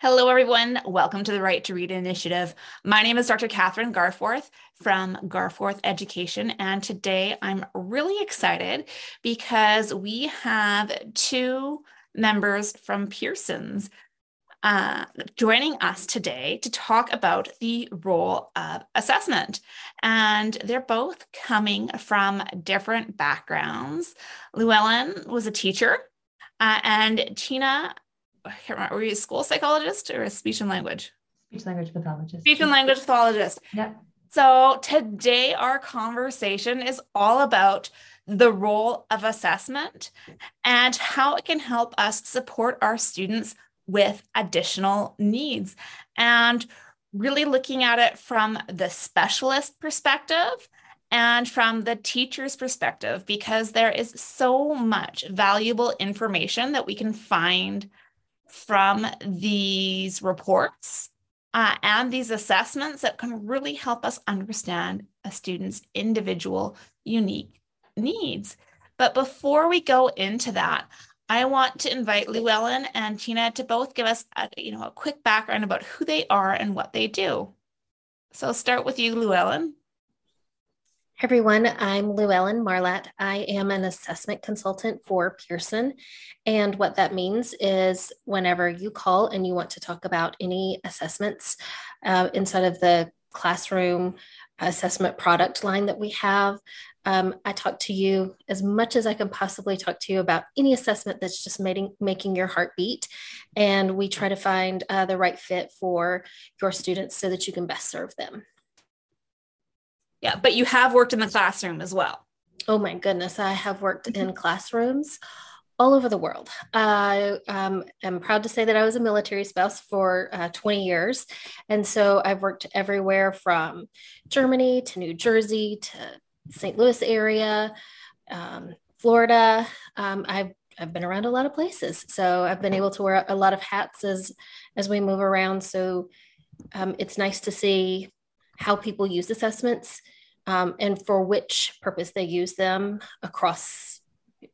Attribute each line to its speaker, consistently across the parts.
Speaker 1: Hello, everyone. Welcome to the Right to Read Initiative. My name is Dr. Kathryn Garforth from Garforth Education, and today I'm really excited because we have two members from Pearson's uh, joining us today to talk about the role of assessment. And they're both coming from different backgrounds. Lou Ellen was a teacher, uh, and Tina I can't remember, were you a school psychologist or a speech and language?
Speaker 2: Speech language pathologist.
Speaker 1: Speech and language pathologist.
Speaker 2: Yep.
Speaker 1: So today our conversation is all about the role of assessment and how it can help us support our students with additional needs and really looking at it from the specialist perspective and from the teacher's perspective because there is so much valuable information that we can find from these reports uh, and these assessments that can really help us understand a student's individual unique needs. But before we go into that, I want to invite Lou Ellen and Tina to both give us a, you know, a quick background about who they are and what they do. So start with you, Lou
Speaker 3: Ellen. Everyone, I'm Lou Ellen Marlatt. I am an assessment consultant for Pearson. And what that means is whenever you call and you want to talk about any assessments uh, inside of the classroom assessment product line that we have, um, I talk to you as much as I can possibly talk to you about any assessment that's just making, making your heart beat. And we try to find uh, the right fit for your students so that you can best serve them.
Speaker 1: Yeah, but you have worked in the classroom as well.
Speaker 3: Oh my goodness, I have worked in classrooms all over the world. I um, am proud to say that I was a military spouse for uh, 20 years. And so I've worked everywhere from Germany to New Jersey to St. Louis area, um, Florida. Um, I've I've been around a lot of places, so I've been able to wear a lot of hats as as we move around. So um, it's nice to see how people use assessments um, and for which purpose they use them across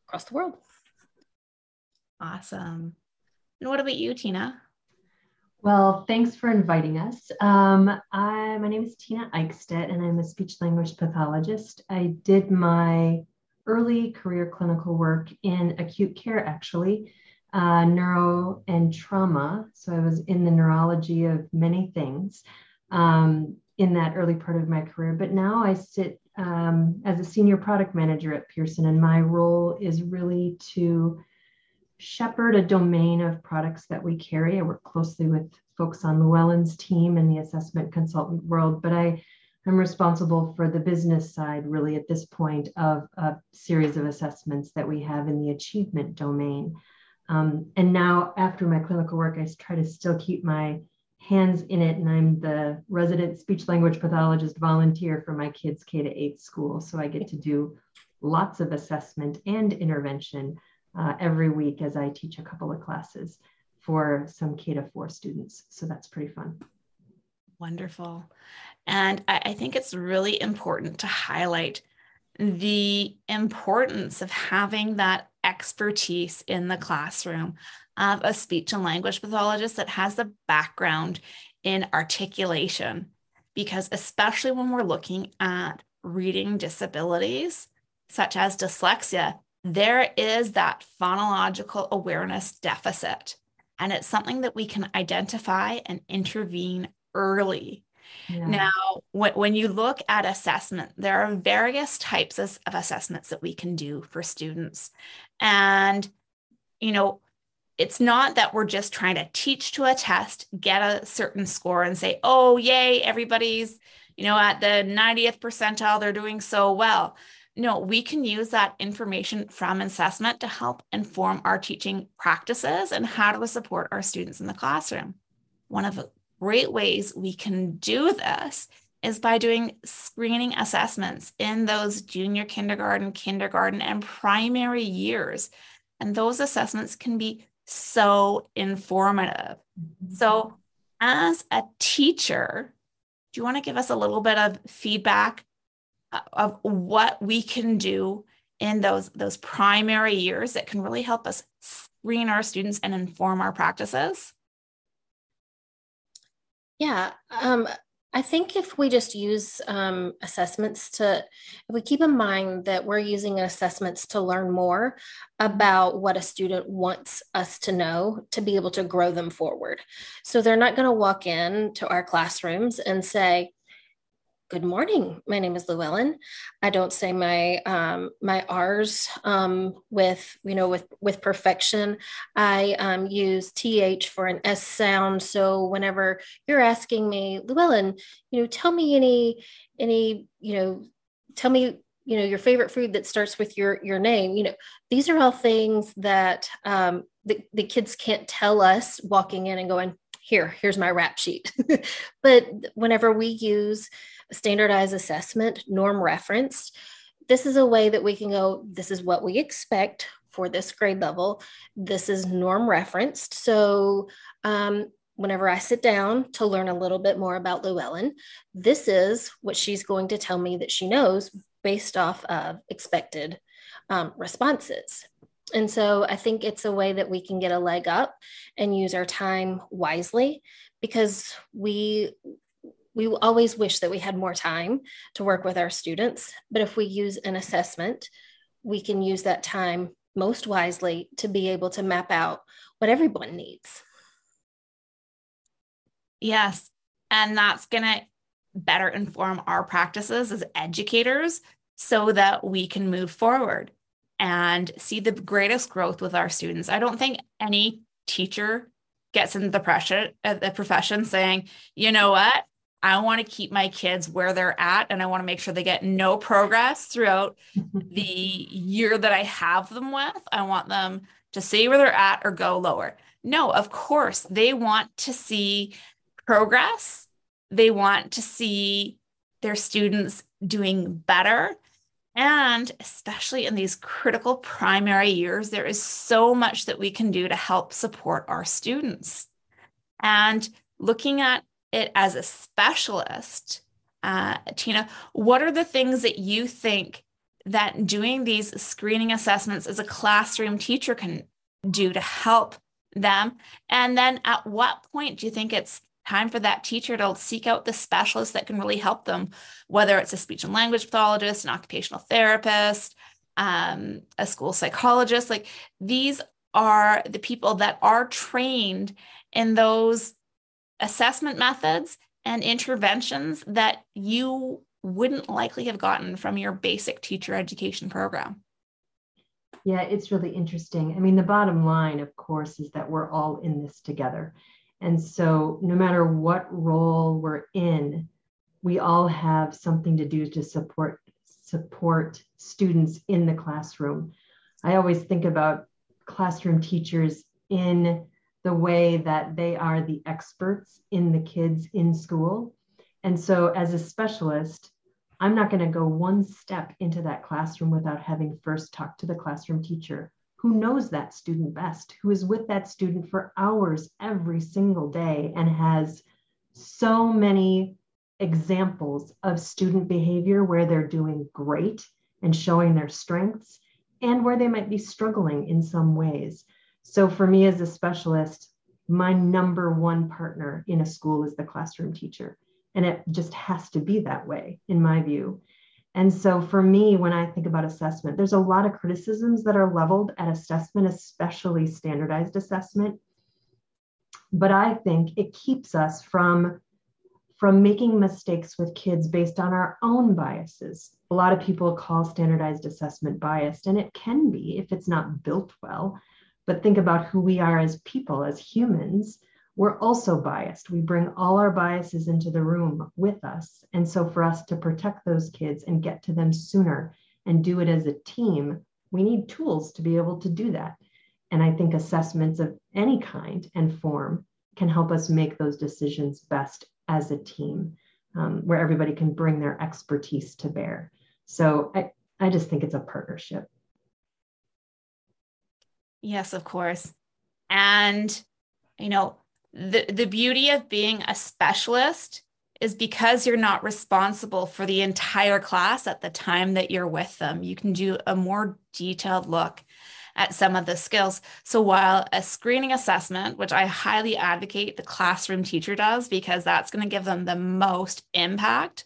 Speaker 3: across the world.
Speaker 1: Awesome. And what about you, Tina?
Speaker 2: Well, thanks for inviting us. Um, I, my name is Tina Eichstadt, and I'm a speech language pathologist. I did my early career clinical work in acute care, actually, uh, neuro and trauma. So I was in the neurology of many things. Um, in that early part of my career. But now I sit um, as a senior product manager at Pearson, and my role is really to shepherd a domain of products that we carry. I work closely with folks on Lou Ellen's team in the assessment consultant world, but I am responsible for the business side, really, at this point, of a series of assessments that we have in the achievement domain. Um, and now, after my clinical work, I try to still keep my hands in it and i'm the resident speech language pathologist volunteer for my kids k to 8 school. So i get to do lots of assessment and intervention uh, every week as i teach a couple of classes for some k to 4 students. So that's pretty fun.
Speaker 1: Wonderful. And I, I think it's really important to highlight the importance of having that expertise in the classroom of a speech and language pathologist that has the background in articulation. Because, especially when we're looking at reading disabilities, such as dyslexia, there is that phonological awareness deficit. And it's something that we can identify and intervene early. Yeah. Now, when, when you look at assessment, there are various types of, of assessments that we can do for students. And, you know, it's not that we're just trying to teach to a test, get a certain score and say, oh, yay, everybody's, you know, at the 90th percentile, they're doing so well. No, we can use that information from assessment to help inform our teaching practices and how to support our students in the classroom. One of great ways we can do this is by doing screening assessments in those junior kindergarten, kindergarten, and primary years. And those assessments can be so informative. Mm-hmm. So, as a teacher, do you want to give us a little bit of feedback uh, of what we can do in those those primary years that can really help us screen our students and inform our practices?
Speaker 3: Yeah. Um, I think if we just use um, assessments to, if we keep in mind that we're using assessments to learn more about what a student wants us to know to be able to grow them forward. So they're not going to walk in to our classrooms and say, Good morning. My name is Lou Ellen. I don't say my um, my R's um, with you know with with perfection. I um, use th for an s sound. So whenever you're asking me, Lou Ellen, you know, tell me any any you know, tell me you know your favorite food that starts with your your name. You know, these are all things that um, the the kids can't tell us walking in and going here. Here's my rap sheet. but whenever we use standardized assessment, norm referenced. This is a way that we can go, this is what we expect for this grade level. This is norm referenced. So um, whenever I sit down to learn a little bit more about Lou Ellen, this is what she's going to tell me that she knows based off of expected um, responses. And so I think it's a way that we can get a leg up and use our time wisely because we we always wish that we had more time to work with our students, but if we use an assessment, we can use that time most wisely to be able to map out what everyone needs.
Speaker 1: Yes. And that's going to better inform our practices as educators so that we can move forward and see the greatest growth with our students. I don't think any teacher gets into the pressure uh, the profession saying, you know what, I want to keep my kids where they're at and I want to make sure they get no progress throughout the year that I have them with. I want them to stay where they're at or go lower. No, of course, they want to see progress. They want to see their students doing better. And especially in these critical primary years, there is so much that we can do to help support our students. And looking at it as a specialist, uh, Tina, what are the things that you think that doing these screening assessments as a classroom teacher can do to help them? And then at what point do you think it's time for that teacher to seek out the specialist that can really help them, whether it's a speech and language pathologist, an occupational therapist, um, a school psychologist? Like these are the people that are trained in those assessment methods and interventions that you wouldn't likely have gotten from your basic teacher education program.
Speaker 2: Yeah, it's really interesting. I mean, the bottom line, of course, is that we're all in this together. And so, no matter what role we're in, we all have something to do to support support students in the classroom. I always think about classroom teachers in the way that they are the experts in the kids in school. And so, as a specialist, I'm not going to go one step into that classroom without having first talked to the classroom teacher who knows that student best, who is with that student for hours every single day and has so many examples of student behavior where they're doing great and showing their strengths and where they might be struggling in some ways. So for me as a specialist, my number one partner in a school is the classroom teacher. And it just has to be that way, in my view. And so for me, when I think about assessment, there's a lot of criticisms that are leveled at assessment, especially standardized assessment. But I think it keeps us from, from making mistakes with kids based on our own biases. A lot of people call standardized assessment biased, and it can be if it's not built well but think about who we are as people, as humans, we're also biased. We bring all our biases into the room with us. And so, for us to protect those kids and get to them sooner and do it as a team, we need tools to be able to do that. And I think assessments of any kind and form can help us make those decisions best as a team, um, where everybody can bring their expertise to bear. So, I, I just think it's a partnership.
Speaker 1: Yes, of course. And, you know, the, the beauty of being a specialist is because you're not responsible for the entire class at the time that you're with them. You can do a more detailed look at some of the skills. So while a screening assessment, which I highly advocate the classroom teacher does, because that's going to give them the most impact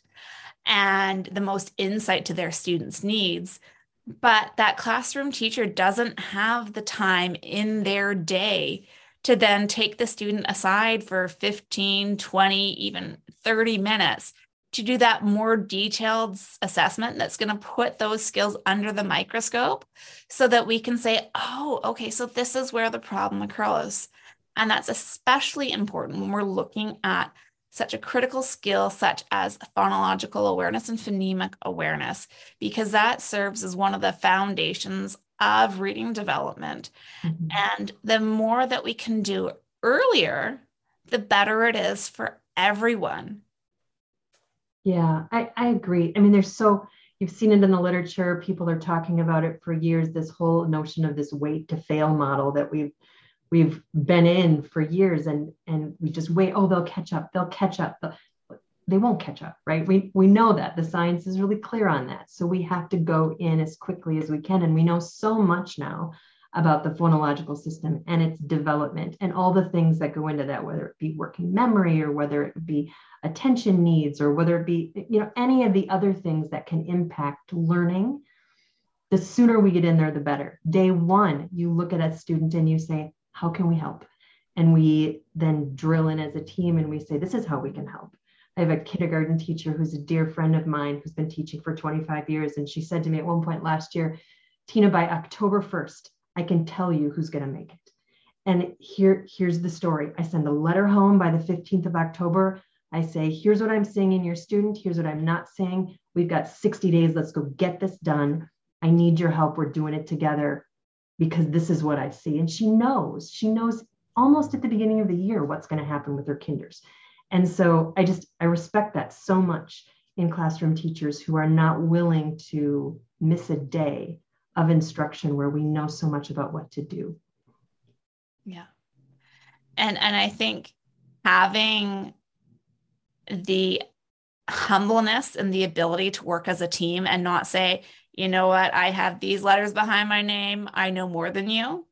Speaker 1: and the most insight to their students' needs. But that classroom teacher doesn't have the time in their day to then take the student aside for 15, 20, even 30 minutes to do that more detailed assessment that's going to put those skills under the microscope so that we can say, oh, okay, so this is where the problem occurs. And that's especially important when we're looking at such a critical skill such as phonological awareness and phonemic awareness, because that serves as one of the foundations of reading development. Mm-hmm. And the more that we can do earlier, the better it is for everyone.
Speaker 2: Yeah, I, I agree. I mean, there's so, you've seen it in the literature, people are talking about it for years, this whole notion of this wait to fail model that we've we've been in for years and and we just wait oh they'll catch up they'll catch up but they won't catch up right? We we know that. The science is really clear on that. So we have to go in as quickly as we can. And we know so much now about the phonological system and its development and all the things that go into that whether it be working memory or whether it be attention needs or whether it be you know any of the other things that can impact learning. The sooner we get in there the better. Day one you look at a student and you say how can we help and we then drill in as a team and we say this is how we can help I have a kindergarten teacher who's a dear friend of mine who's been teaching for 25 years. And she said to me at one point last year, Tina, by October 1st, I can tell you who's going to make it. And here, here's the story. I send a letter home by the 15th of October. I say, here's what I'm seeing in your student. Here's what I'm not seeing. We've got 60 days. Let's go get this done. I need your help. We're doing it together because this is what I see. And she knows, she knows almost at the beginning of the year what's going to happen with her kinders. And so I just, I respect that so much in classroom teachers who are not willing to miss a day of instruction where we know so much about what to do.
Speaker 1: Yeah. And and I think having the humbleness and the ability to work as a team and not say, you know what, I have these letters behind my name, I know more than you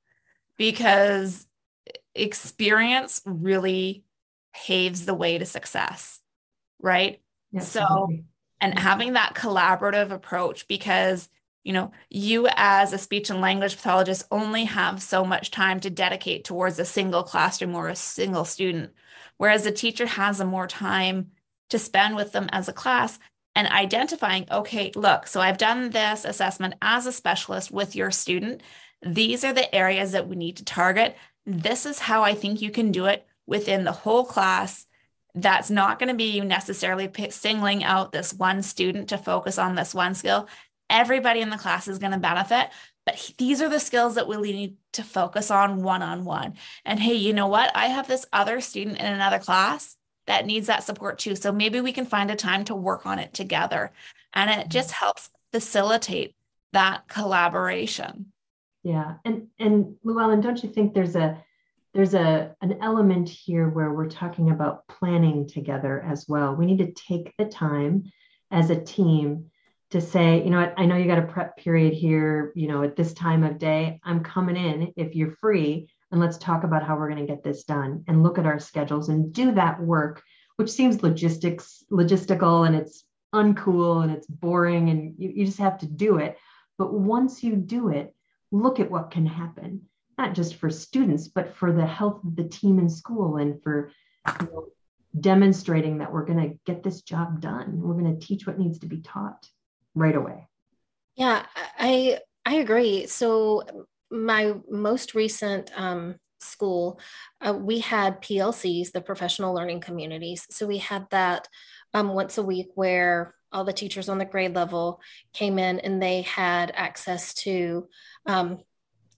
Speaker 1: because experience really paves the way to success, right? Yes, so, and having that collaborative approach because you know you as a speech and language pathologist only have so much time to dedicate towards a single classroom or a single student whereas a teacher has a more time to spend with them as a class and identifying okay look so i've done this assessment as a specialist with your student these are the areas that we need to target this is how i think you can do it within the whole class that's not going to be you necessarily singling out this one student to focus on this one skill. Everybody in the class is going to benefit, but these are the skills that we need to focus on one on one. And hey, you know what? I have this other student in another class that needs that support too. So maybe we can find a time to work on it together. And it just mm-hmm. helps facilitate that collaboration.
Speaker 2: Yeah. And and Lou Ellen, don't you think there's a there's a an element here where we're talking about planning together as well. We need to take the time as a team to say, you know what, I know you got a prep period here, you know, at this time of day. I'm coming in if you're free and let's talk about how we're going to get this done and look at our schedules and do that work, which seems logistics logistical and it's uncool and it's boring and you, you just have to do it. But once you do it, look at what can happen not just for students, but for the health of the team in school and for you know, demonstrating that we're going to get this job done. We're going to teach what needs to be taught right away.
Speaker 3: Yeah, I I agree. So my most recent um, school, uh, we had PLCs, the professional learning communities. So we had that um, once a week where all the teachers on the grade level came in and they had access to um,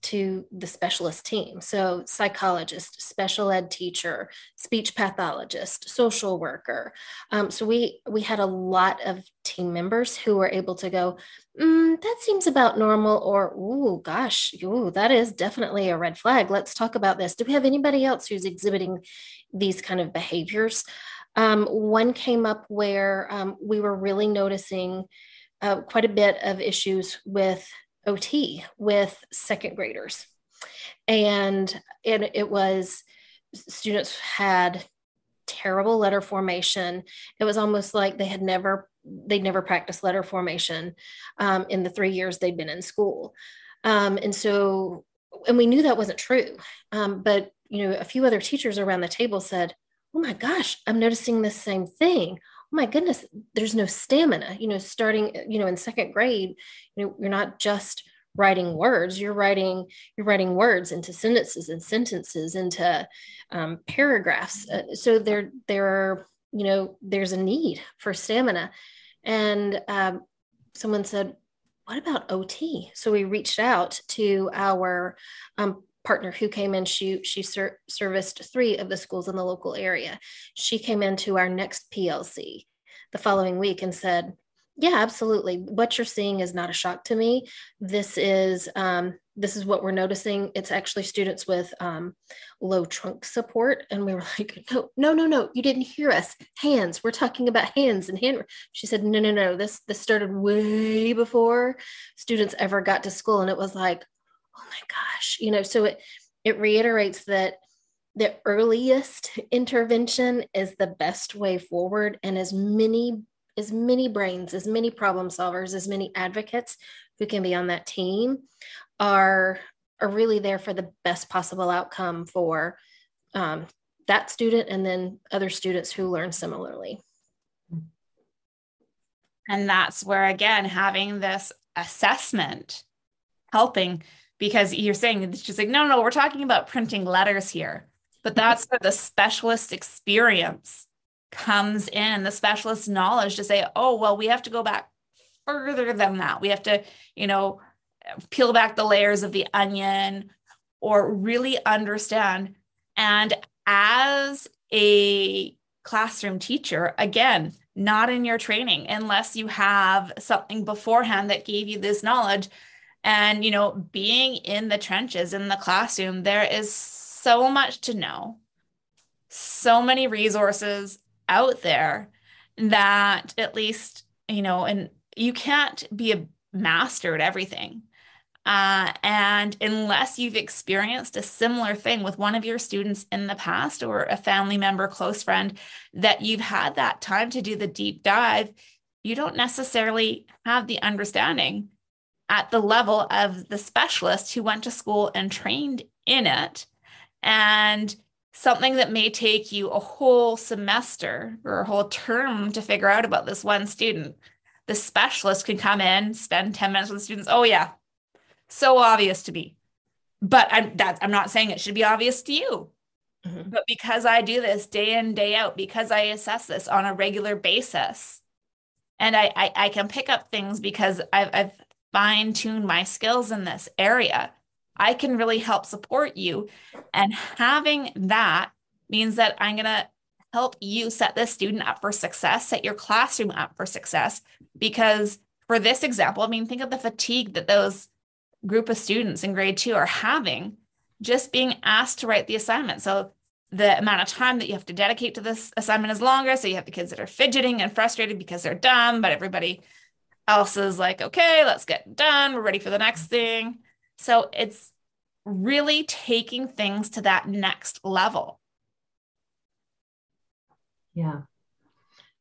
Speaker 3: to the specialist team. So, psychologist, special ed teacher, speech pathologist, social worker. Um, so we we had a lot of team members who were able to go, mm, that seems about normal, or oh gosh, ooh, that is definitely a red flag. Let's talk about this. Do we have anybody else who's exhibiting these kind of behaviors? Um, one came up where um, we were really noticing uh, quite a bit of issues with OT with second graders. And, and it was students had terrible letter formation. It was almost like they had never they'd never practiced letter formation um, in the three years they'd been in school. Um, and so, and we knew that wasn't true. Um, but you know, a few other teachers around the table said, "Oh my gosh, I'm noticing the same thing my goodness, there's no stamina. You know, starting, you know, in second grade, you know, you're not just writing words you're writing you're writing words into sentences and sentences into um, paragraphs uh, so there there are you know there's a need for stamina and um, someone said what about ot so we reached out to our um, partner who came in she she ser- serviced three of the schools in the local area. She came into our next plc the following week and said yeah absolutely. What you're seeing is not a shock to me. This is um, this is what we're noticing. It's actually students with um, low trunk support. And we were like no no no no. You didn't hear us. Hands. We're talking about hands and hand she said no no no. This this started way before students ever got to school. And it was like oh my gosh you know so it it reiterates that the earliest intervention is the best way forward. And as many as many brains as many problem solvers as many advocates who can be on that team are are really there for the best possible outcome for um, that student and then other students who learn similarly.
Speaker 1: And that's where again having this assessment helping because you're saying it's just like, no, no, we're talking about printing letters here. But that's where the specialist experience comes in, the specialist knowledge to say, oh, well, we have to go back further than that. We have to, you know, peel back the layers of the onion or really understand. And as a classroom teacher, again, not in your training, unless you have something beforehand that gave you this knowledge and, you know, being in the trenches in the classroom, there is so much to know, so many resources out there that at least, you know, and you can't be a master at everything. Uh, and unless you've experienced a similar thing with one of your students in the past or a family member, close friend, that you've had that time to do the deep dive, you don't necessarily have the understanding at the level of the specialist who went to school and trained in it. And something that may take you a whole semester or a whole term to figure out about this one student, the specialist can come in, spend 10 minutes with the students. Oh, yeah, so obvious to me. But I'm that I'm not saying it should be obvious to you. Mm-hmm. But because I do this day in, day out, because I assess this on a regular basis, and I, I, I can pick up things because I've, I've fine tune my skills in this area, I can really help support you. And having that means that I'm going to help you set the student up for success, set your classroom up for success. Because for this example, I mean, think of the fatigue that those group of students in grade two are having just being asked to write the assignment. So the amount of time that you have to dedicate to this assignment is longer. So you have the kids that are fidgeting and frustrated because they're dumb, but everybody Elsa's like, okay, let's get done. We're ready for the next thing. So it's really taking things to that next level.
Speaker 2: Yeah.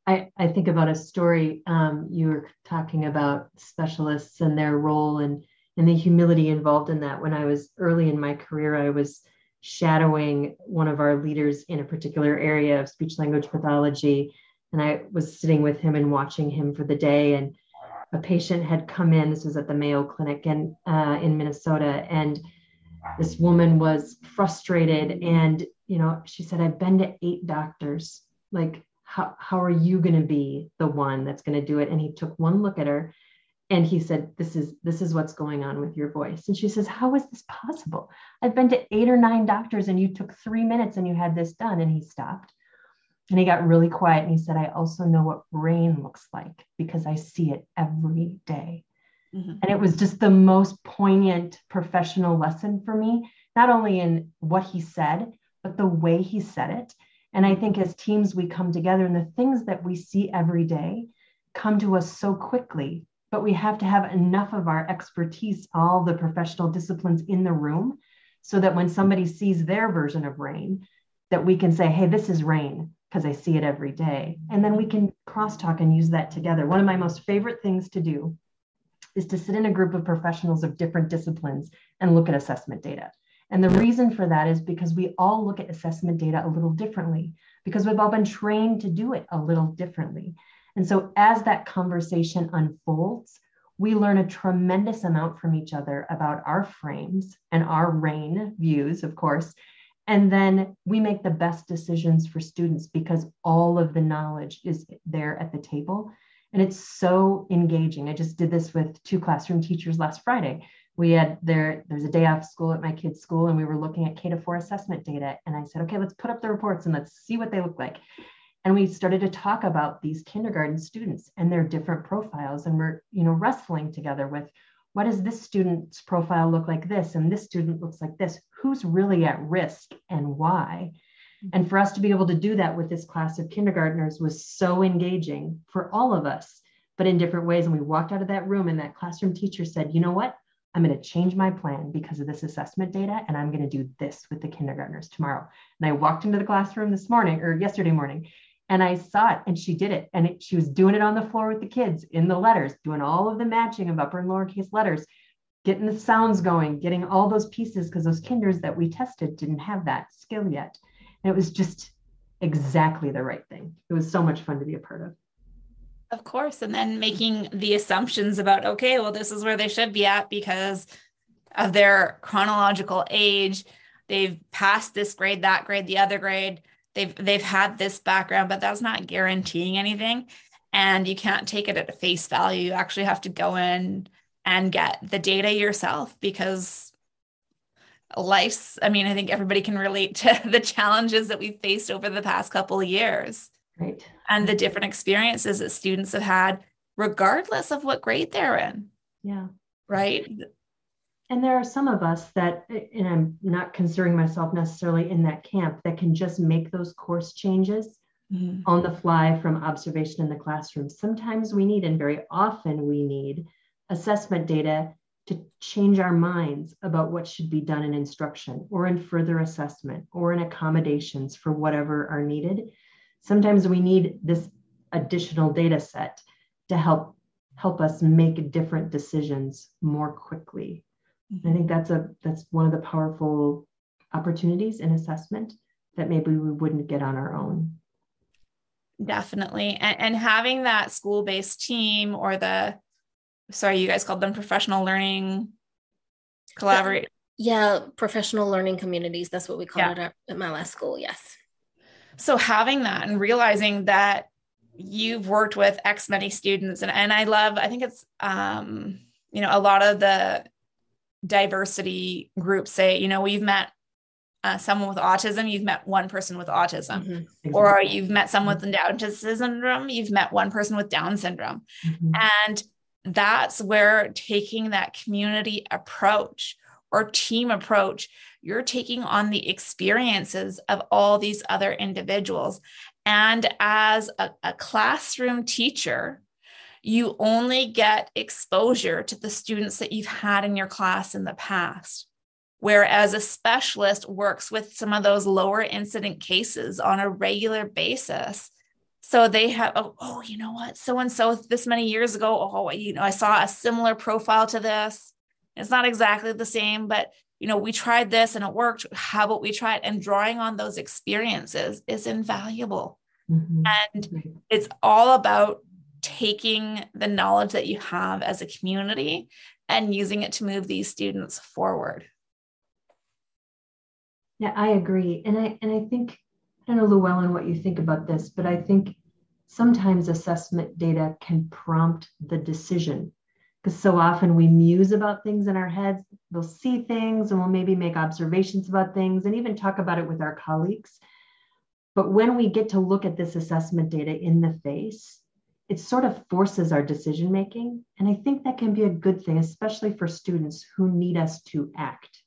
Speaker 2: I, I think about a story um, you were talking about specialists and their role and, and the humility involved in that. When I was early in my career, I was shadowing one of our leaders in a particular area of speech language pathology. And I was sitting with him and watching him for the day. And a patient had come in. This was at the Mayo Clinic in uh, in Minnesota, and this woman was frustrated. And you know, she said, "I've been to eight doctors. Like, how how are you going to be the one that's going to do it?" And he took one look at her, and he said, "This is this is what's going on with your voice." And she says, "How is this possible? I've been to eight or nine doctors, and you took three minutes and you had this done." And he stopped and he got really quiet and he said, I also know what rain looks like because I see it every day. Mm-hmm. And it was just the most poignant professional lesson for me, not only in what he said, but the way he said it. And I think as teams, we come together and the things that we see every day come to us so quickly, but we have to have enough of our expertise, all the professional disciplines in the room, so that when somebody sees their version of rain, that we can say, hey, this is rain because I see it every day. And then we can crosstalk and use that together. One of my most favorite things to do is to sit in a group of professionals of different disciplines and look at assessment data. And the reason for that is because we all look at assessment data a little differently, because we've all been trained to do it a little differently. And so as that conversation unfolds, we learn a tremendous amount from each other about our frames and our rain views, of course. And then we make the best decisions for students because all of the knowledge is there at the table. And it's so engaging. I just did this with two classroom teachers last Friday. We had there, there's a day off school at my kids' school, and we were looking at K to four assessment data. And I said, okay, let's put up the reports and let's see what they look like and we started to talk about these kindergarten students and their different profiles and we're you know wrestling together with what does this student's profile look like this and this student looks like this? Who's really at risk and why? Mm-hmm. And for us to be able to do that with this class of kindergartners was so engaging for all of us but in different ways. And we walked out of that room and that classroom teacher said you know what? I'm going to change my plan because of this assessment data, and I'm going to do this with the kindergartners tomorrow. And I walked into the classroom this morning or yesterday morning, and I saw it and she did it. And it, she was doing it on the floor with the kids in the letters, doing all of the matching of upper and lowercase letters, getting the sounds going, getting all those pieces because those kinders that we tested didn't have that skill yet. And it was just exactly the right thing. It was so much fun to be a part of.
Speaker 1: Of course. And then making the assumptions about, okay, well, this is where they should be at because of their chronological age. They've passed this grade, that grade, the other grade they've they've had this background but that's not guaranteeing anything. And you can't take it at face value. You actually have to go in and get the data yourself because life's i mean i think everybody can relate to the challenges that we've faced over the past couple of years.
Speaker 2: Right.
Speaker 1: And the different experiences that students have had regardless of what grade they're in.
Speaker 2: Yeah.
Speaker 1: Right
Speaker 2: and there are some of us that, and I'm not considering myself necessarily in that camp, that can just make those course changes mm-hmm. on the fly from observation in the classroom. Sometimes we need, and very often we need, assessment data to change our minds about what should be done in instruction or in further assessment or in accommodations for whatever are needed. Sometimes we need this additional data set to help help us make different decisions more quickly I think that's a that's one of the powerful opportunities in assessment that maybe we wouldn't get on our own.
Speaker 1: Definitely. And, and having that school-based team or the sorry, you guys called them professional learning collaborate.
Speaker 3: Yeah, professional learning communities. That's what we call yeah. it at, at my last school. Yes.
Speaker 1: So having that and realizing that you've worked with X many students and, and I love, I think it's um, you know, a lot of the diversity groups say, you know, we've met uh, someone with autism, you've met one person with autism, mm-hmm. or you've met someone with Down syndrome, you've met one person with Down syndrome. Mm-hmm. And that's where taking that community approach or team approach, you're taking on the experiences of all these other individuals. And as a, a classroom teacher, you only get exposure to the students that you've had in your class in the past. Whereas a specialist works with some of those lower incident cases on a regular basis. So they have, oh, oh you know what? So and so this many years ago, oh, you know, I saw a similar profile to this. It's not exactly the same, but you know, we tried this and it worked. How about we try it? And drawing on those experiences is invaluable. Mm-hmm. And it's all about taking the knowledge that you have as a community and using it to move these students forward.
Speaker 2: Yeah, I agree. And I and I think I don't know Lou Ellen what you think about this, but I think sometimes assessment data can prompt the decision because so often we muse about things in our heads. We'll see things and we'll maybe make observations about things and even talk about it with our colleagues. But when we get to look at this assessment data in the face, it sort of forces our decision making. And I think that can be a good thing, especially for students who need us to act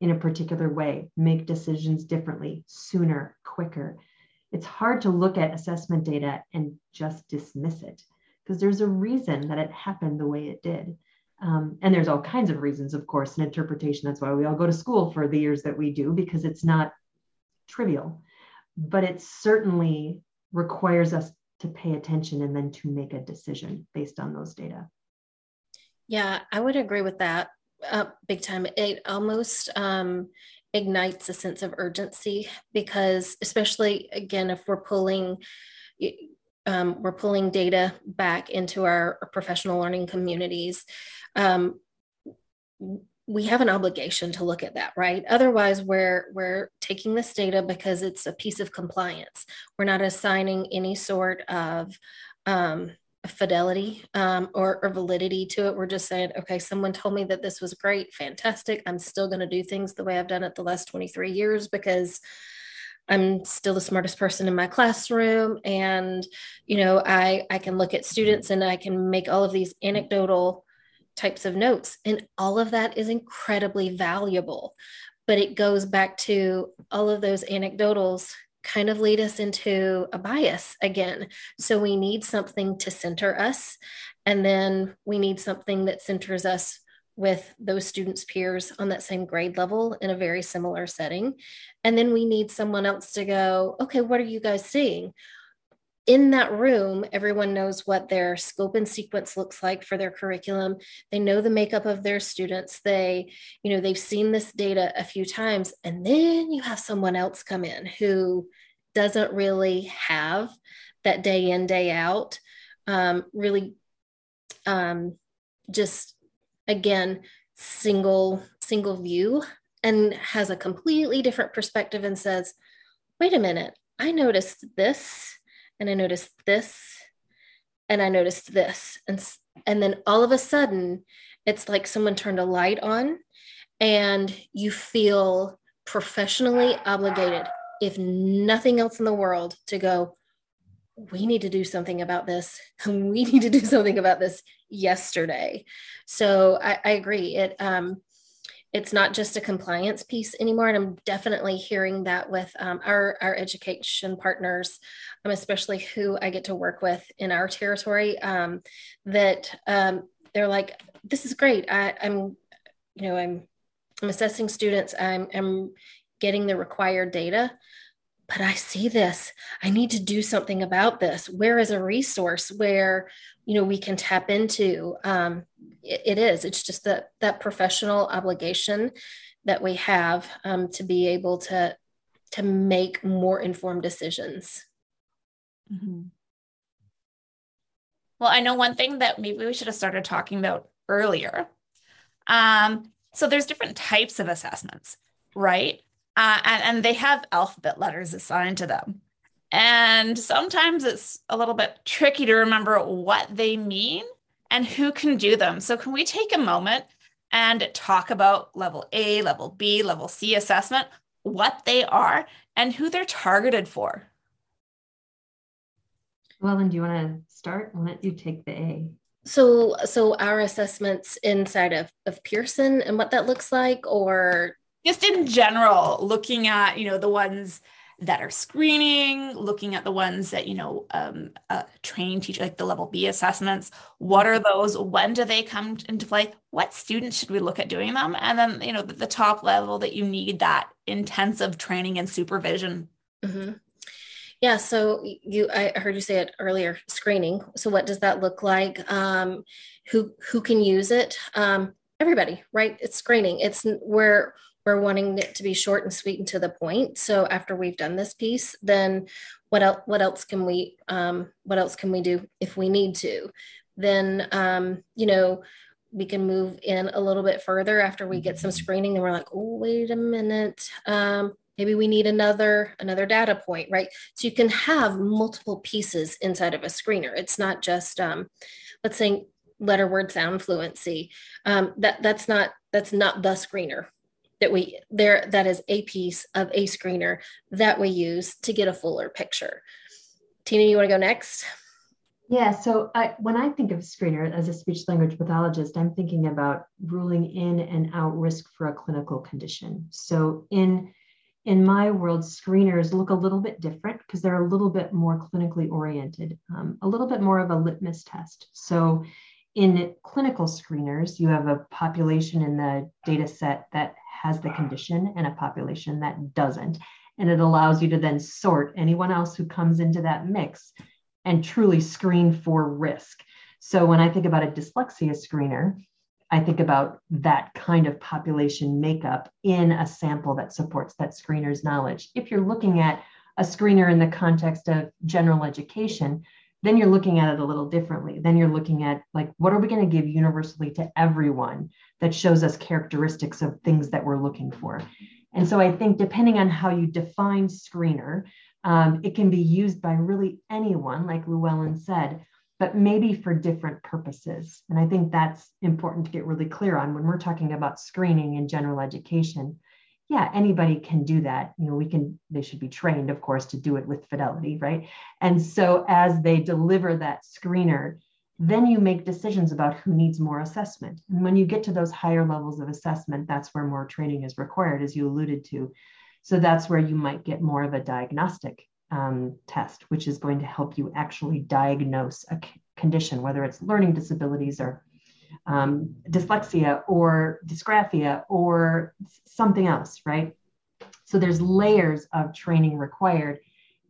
Speaker 2: in a particular way, make decisions differently, sooner, quicker. It's hard to look at assessment data and just dismiss it because there's a reason that it happened the way it did. Um, and there's all kinds of reasons, of course, in interpretation. That's why we all go to school for the years that we do, because it's not trivial. But it certainly requires us to pay attention and then to make a decision based on those data.
Speaker 3: Yeah, I would agree with that uh, big time. It almost um, ignites a sense of urgency because, especially again, if we're pulling um, we're pulling data back into our, professional learning communities. Um, we have an obligation to look at that, right? Otherwise, we're we're taking this data because it's a piece of compliance. We're not assigning any sort of um, fidelity um, or, or, validity to it. We're just saying, okay, someone told me that this was great, fantastic. I'm still going to do things the way I've done it the last 23 years because I'm still the smartest person in my classroom. And, you know, I, I can look at students and I can make all of these anecdotal types of notes. And all of that is incredibly valuable. But it goes back to all of those anecdotals kind of lead us into a bias again. So we need something to center us. And then we need something that centers us with those students' peers on that same grade level in a very similar setting. And then we need someone else to go, okay, what are you guys seeing? In that room, everyone knows what their scope and sequence looks like for their curriculum. They know the makeup of their students. They, you know, they've seen this data a few times. And then you have someone else come in who doesn't really have that day in, day out, um, really um, just again single single view and has a completely different perspective and says wait a minute i noticed this and i noticed this and i noticed this and and then all of a sudden it's like someone turned a light on and you feel professionally obligated if nothing else in the world to go we need to do something about this. We need to do something about this yesterday. So I, I agree. It um, it's not just a compliance piece anymore, and I'm definitely hearing that with um, our our education partners, um, especially who I get to work with in our territory. Um, that um, they're like, "This is great. I, I'm, you know, I'm I'm assessing students. I'm I'm getting the required data." But I see this. I need to do something about this. Where is a resource where you know we can tap into? Um, it, it is. It's just that that professional obligation that we have um, to be able to to make more informed decisions.
Speaker 1: Mm-hmm. Well, I know one thing that maybe we should have started talking about earlier. Um, so there's different types of assessments, right? Uh, and, and they have alphabet letters assigned to them. And sometimes it's a little bit tricky to remember what they mean and who can do them. So, can we take a moment and talk about level A, level B, level C assessment, what they are, and who they're targeted for?
Speaker 2: Well, and do you want to start? I'll let you take the A.
Speaker 3: So, so our assessments inside of, of Pearson and what that looks like, or
Speaker 1: just in general, looking at, you know, the ones that are screening, looking at the ones that, you know, um, train teacher, like the level B assessments. What are those? When do they come into play? What students should we look at doing them? And then, you know, the, the top level that you need that intensive training and supervision.
Speaker 3: Mm-hmm. Yeah, so you I heard you say it earlier, screening. So what does that look like? Um, who who can use it? Um, everybody, right? It's screening. It's where we're wanting it to be short and sweet and to the point. So after we've done this piece, then what else? What else can we? Um, what else can we do if we need to? Then um, you know we can move in a little bit further after we get some screening, and we're like, oh wait a minute. Um, maybe we need another another data point right so you can have multiple pieces inside of a screener it's not just um, let's say letter word sound fluency um, that that's not that's not the screener that we there that is a piece of a screener that we use to get a fuller picture. Tina, you want to go next?
Speaker 2: Yeah, so I, when I think of screener as a speech language pathologist, I'm thinking about ruling in and out risk for a clinical condition. So in in my world, screeners look a little bit different because they're a little bit more clinically oriented, um, a little bit more of a litmus test. So, in clinical screeners, you have a population in the data set that has the condition and a population that doesn't. And it allows you to then sort anyone else who comes into that mix and truly screen for risk. So, when I think about a dyslexia screener, I think about that kind of population makeup in a sample that supports that screener's knowledge. If you're looking at a screener in the context of general education, then you're looking at it a little differently. Then you're looking at like, what are we going to give universally to everyone that shows us characteristics of things that we're looking for? And so I think depending on how you define screener, um, it can be used by really anyone, like Lou Ellen said, but maybe for different purposes. And I think that's important to get really clear on when we're talking about screening in general education. Yeah, anybody can do that. You know, we can, they should be trained, of course, to do it with fidelity, right? And so as they deliver that screener, then you make decisions about who needs more assessment. And when you get to those higher levels of assessment, that's where more training is required, as you alluded to. So that's where you might get more of a diagnostic um, test, which is going to help you actually diagnose a c- condition, whether it's learning disabilities or um, dyslexia or dysgraphia or something else, right? So there's layers of training required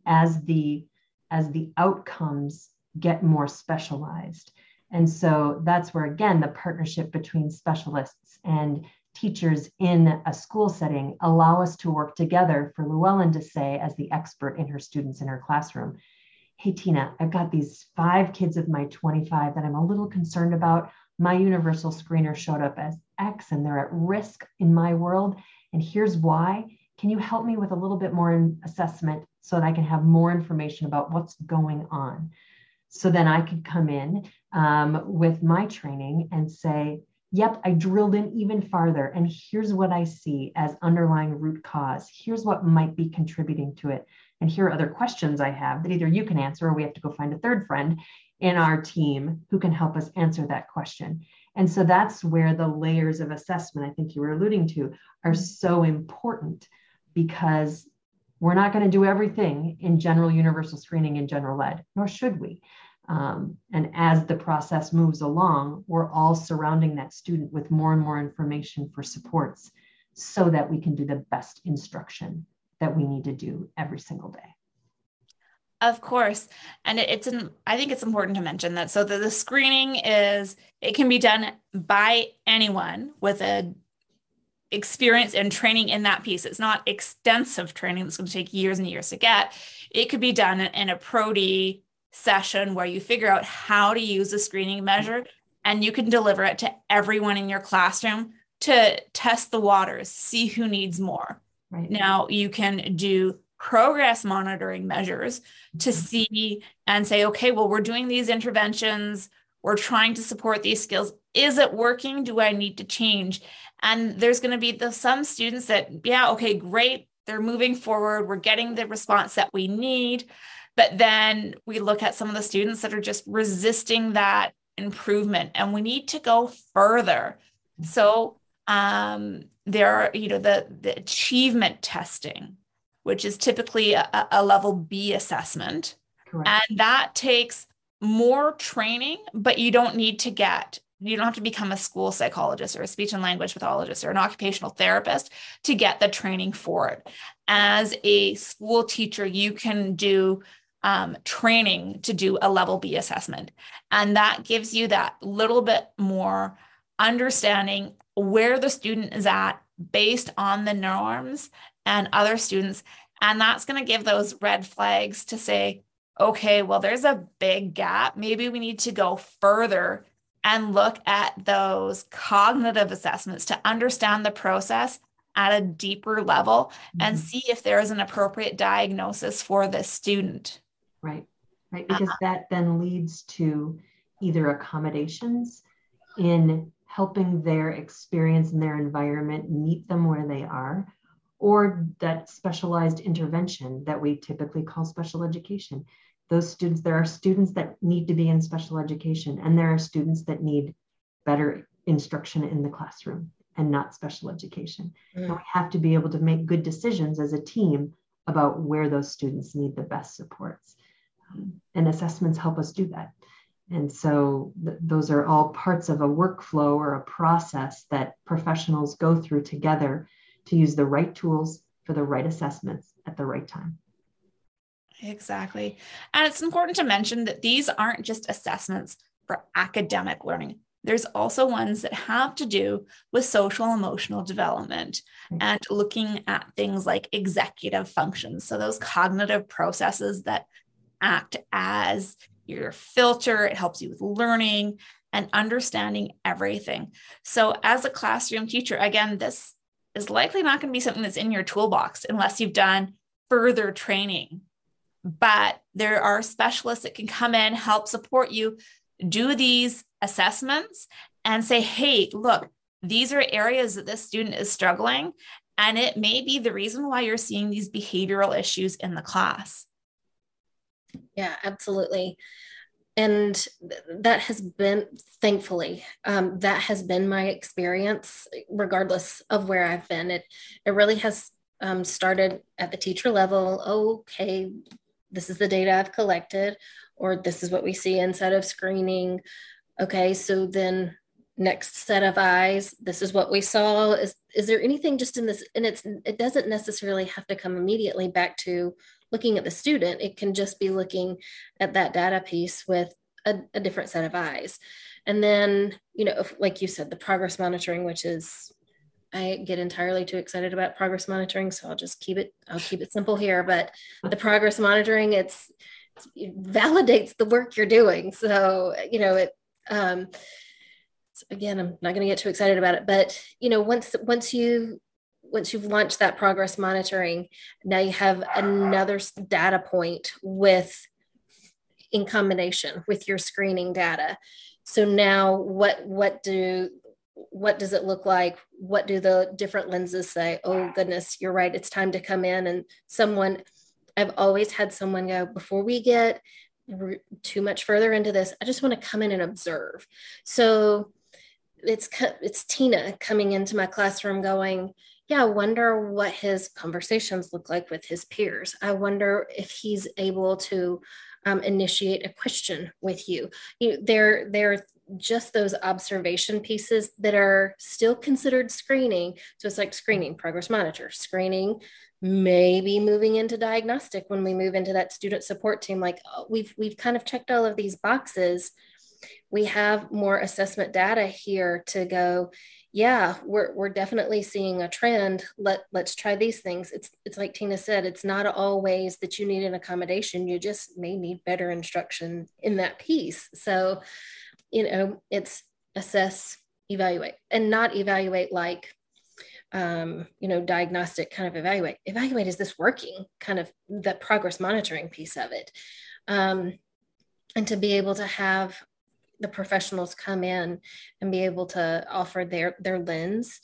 Speaker 2: as the as the outcomes get more specialized. And so that's where again the partnership between specialists and teachers in a school setting allow us to work together for Lou Ellen to say, as the expert in her students in her classroom, Hey, Tina, I've got these five kids of my 25 that I'm a little concerned about. My universal screener showed up as X and they're at risk in my world. And here's why. Can you help me with a little bit more assessment so that I can have more information about what's going on? So then I could come in um, with my training and say, Yep, I drilled in even farther. And here's what I see as underlying root cause. Here's what might be contributing to it. And here are other questions I have that either you can answer or we have to go find a third friend in our team who can help us answer that question. And so that's where the layers of assessment, I think you were alluding to, are so important because we're not going to do everything in general universal screening in general ed, nor should we. Um, and as the process moves along, we're all surrounding that student with more and more information for supports so that we can do the best instruction that we need to do every single day.
Speaker 1: Of course. And it's an, I think it's important to mention that. So the, the screening is, it can be done by anyone with a experience and training in that piece. It's not extensive training that's going to take years and years to get. It could be done in a Pro-D session where you figure out how to use a screening measure and you can deliver it to everyone in your classroom to test the waters, see who needs more. Right. Now you can do progress monitoring measures to mm-hmm. see and say, okay, well, we're doing these interventions, we're trying to support these skills. Is it working? Do I need to change? And there's going to be the, some students that, yeah, okay, great, they're moving forward, we're getting the response that we need. But then we look at some of the students that are just resisting that improvement and we need to go further. So um, there are, you know, the, the achievement testing, which is typically a, a level B assessment. Correct. And that takes more training, but you don't need to get you don't have to become a school psychologist or a speech and language pathologist or an occupational therapist to get the training for it. As a school teacher, you can do um, training to do a level B assessment. And that gives you that little bit more understanding where the student is at based on the norms and other students. And that's going to give those red flags to say, okay, well, there's a big gap. Maybe we need to go further and look at those cognitive assessments to understand the process at a deeper level mm-hmm. and see if there is an appropriate diagnosis for this student.
Speaker 2: Right, right. Because uh-huh. that then leads to either accommodations in helping their experience and their environment meet them where they are, or that specialized intervention that we typically call special education. Those students, there are students that need to be in special education, and there are students that need better instruction in the classroom. and not special education. Mm. And we have to be able to make good decisions as a team about where those students need the best supports. Um, and assessments help us do that. And so th- those are all parts of a workflow or a process that professionals go through together to use the right tools for the right assessments at the right time.
Speaker 1: Exactly. And it's important to mention that these aren't just assessments for academic learning. There's also ones that have to do with social emotional development and looking at things like executive functions. So, those cognitive processes that act as your filter, it helps you with learning and understanding everything. So, as a classroom teacher, again, this is likely not going to be something that's in your toolbox unless you've done further training. But there are specialists that can come in, help support you, do these assessments, and say, hey, look, these are areas that this student is struggling. And it may be the reason why you're seeing these behavioral issues in the class.
Speaker 3: Yeah, absolutely and that has been thankfully um, that has been my experience regardless of where i've been. It it really has um, started at the teacher level. Okay this is the data i've collected or this is what we see inside of screening. Okay so then next set of eyes this is what we saw. Is is there anything just in this and it's it doesn't necessarily have to come immediately back to looking at the student, it can just be looking at that data piece with a, a different set of eyes. And then, you know, if, like you said, the progress monitoring, which is I get entirely too excited about progress monitoring, so I'll just keep it. I'll keep it simple here. But the progress monitoring, it's it validates the work you're doing. So you know it. Um, again, I'm not going to get too excited about it, but you know, once once you once you've launched that progress monitoring, now you have another data point with in combination with your screening data. So now what what do what does it look like? What do the different lenses say? Oh goodness, you're right. It's time to come in and someone I've always had someone go before we get too much further into this. I just want to come in and observe. So it's it's Tina coming into my classroom going, yeah, I wonder what his conversations look like with his peers. I wonder if he's able to um, initiate a question with you. you they're they're just those observation pieces that are still considered screening. So it's like screening, progress monitor, screening, maybe moving into diagnostic when we move into that student support team. Like oh, we've we've kind of checked all of these boxes. We have more assessment data here to go yeah we're, we're definitely seeing a trend. Let let's try these things. It's it's like tina said it's not always that you need an accommodation. You just may need better instruction in that piece. So you know it's assess evaluate and not evaluate like um, you know diagnostic kind of evaluate. Evaluate is this working? Kind of the progress monitoring piece of it. Um, and to be able to have the professionals come in and be able to offer their their lens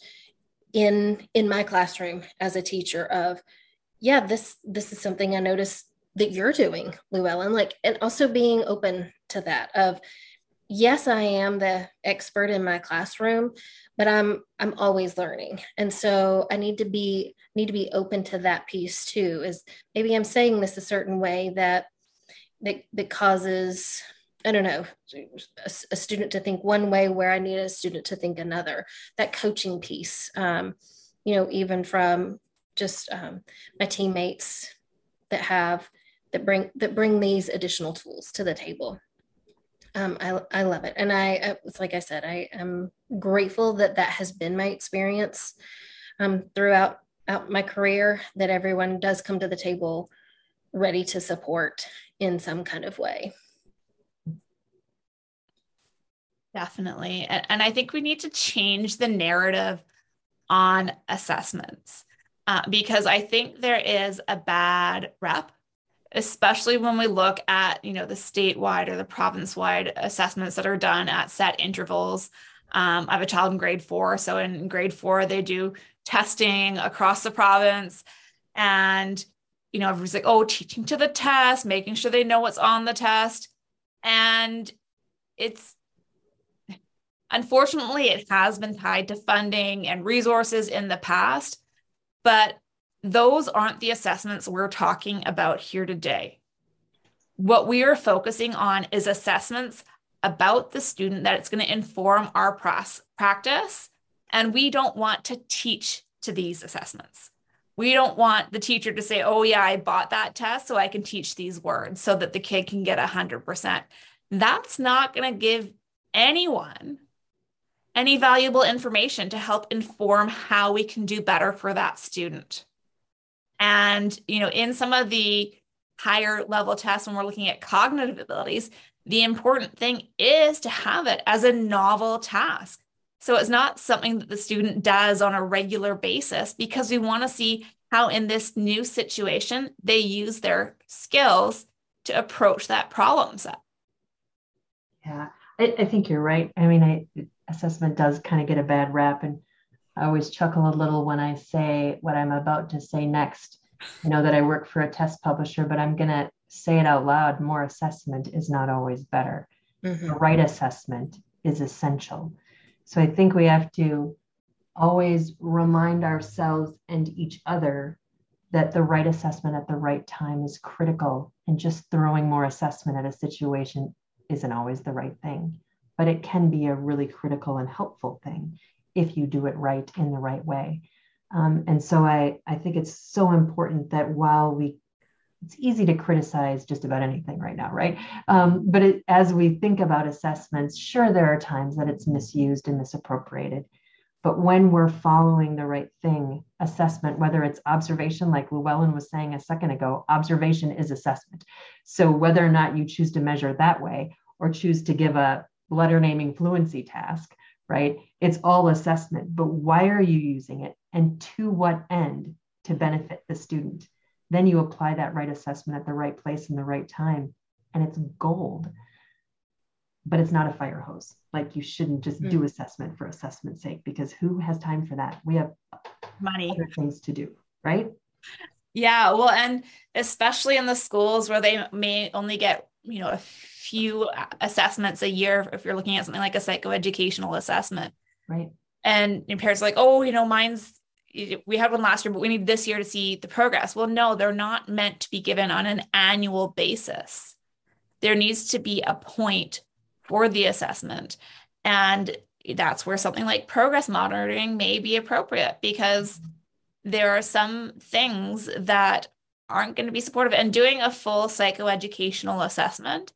Speaker 3: in in my classroom as a teacher of yeah this this is something i notice that you're doing Lou Ellen like and also being open to that of yes i am the expert in my classroom but i'm i'm always learning. And so i need to be need to be open to that piece too is maybe i'm saying this a certain way that that, that causes I don't know, a, a, student to think one way where I need a student to think another. That coaching piece, um, you know, even from just um, my teammates that have that bring that bring these additional tools to the table. Um, I, I love it, and I it's like I said, I am grateful that that has been my experience um, throughout out my career. That everyone does come to the table ready to support in some kind of way.
Speaker 1: Definitely. And, and I think we need to change the narrative on assessments uh, because I think there is a bad rep, especially when we look at, you know, the statewide or the province-wide assessments that are done at set intervals. Um, I have a child in grade four. So in grade four, they do testing across the province. And, you know, everyone's like, oh, teaching to the test, making sure they know what's on the test. And it's Unfortunately, it has been tied to funding and resources in the past, but those aren't the assessments we're talking about here today. What we are focusing on is assessments about the student that it's going to inform our practice. And we don't want to teach to these assessments. We don't want the teacher to say, oh, yeah, I bought that test so I can teach these words so that the kid can get 100%. That's not going to give anyone any valuable information to help inform how we can do better for that student. And, you know, in some of the higher level tests, when we're looking at cognitive abilities, the important thing is to have it as a novel task. So it's not something that the student does on a regular basis because we want to see how, in this new situation, they use their skills to approach that problem set.
Speaker 2: Yeah, I, I think you're right. I mean, I, assessment does kind of get a bad rap, and I always chuckle a little when I say what I'm about to say next. I know that I work for a test publisher, but I'm going to say it out loud. More assessment is not always better. Mm-hmm. The right assessment is essential. So I think we have to always remind ourselves and each other that the right assessment at the right time is critical. And just throwing more assessment at a situation isn't always the right thing, but it can be a really critical and helpful thing if you do it right in the right way. Um, and so I, I think it's so important that while we, it's easy to criticize just about anything right now, right? Um, but it, as we think about assessments, sure, there are times that it's misused and misappropriated. But when we're following the right thing, assessment, whether it's observation, like Lou Ellen was saying a second ago, observation is assessment. So whether or not you choose to measure that way or choose to give a letter naming fluency task, right? It's all assessment. But why are you using it? And to what end to benefit the student? Then you apply that right assessment at the right place in the right time, and it's gold. But it's not a fire hose. Like you shouldn't just mm. do assessment for assessment's sake because who has time for that? We have
Speaker 1: money,
Speaker 2: other things to do, right?
Speaker 1: Yeah, well, and especially in the schools where they may only get, you know, a few assessments a year if you're looking at something like a psychoeducational assessment.
Speaker 2: Right.
Speaker 1: And your parents are like, oh, you know, mine's we had one last year, but we need this year to see the progress. Well, no, they're not meant to be given on an annual basis. There needs to be a point for the assessment. And that's where something like progress monitoring may be appropriate because there are some things that aren't going to be supportive. And doing a full psychoeducational assessment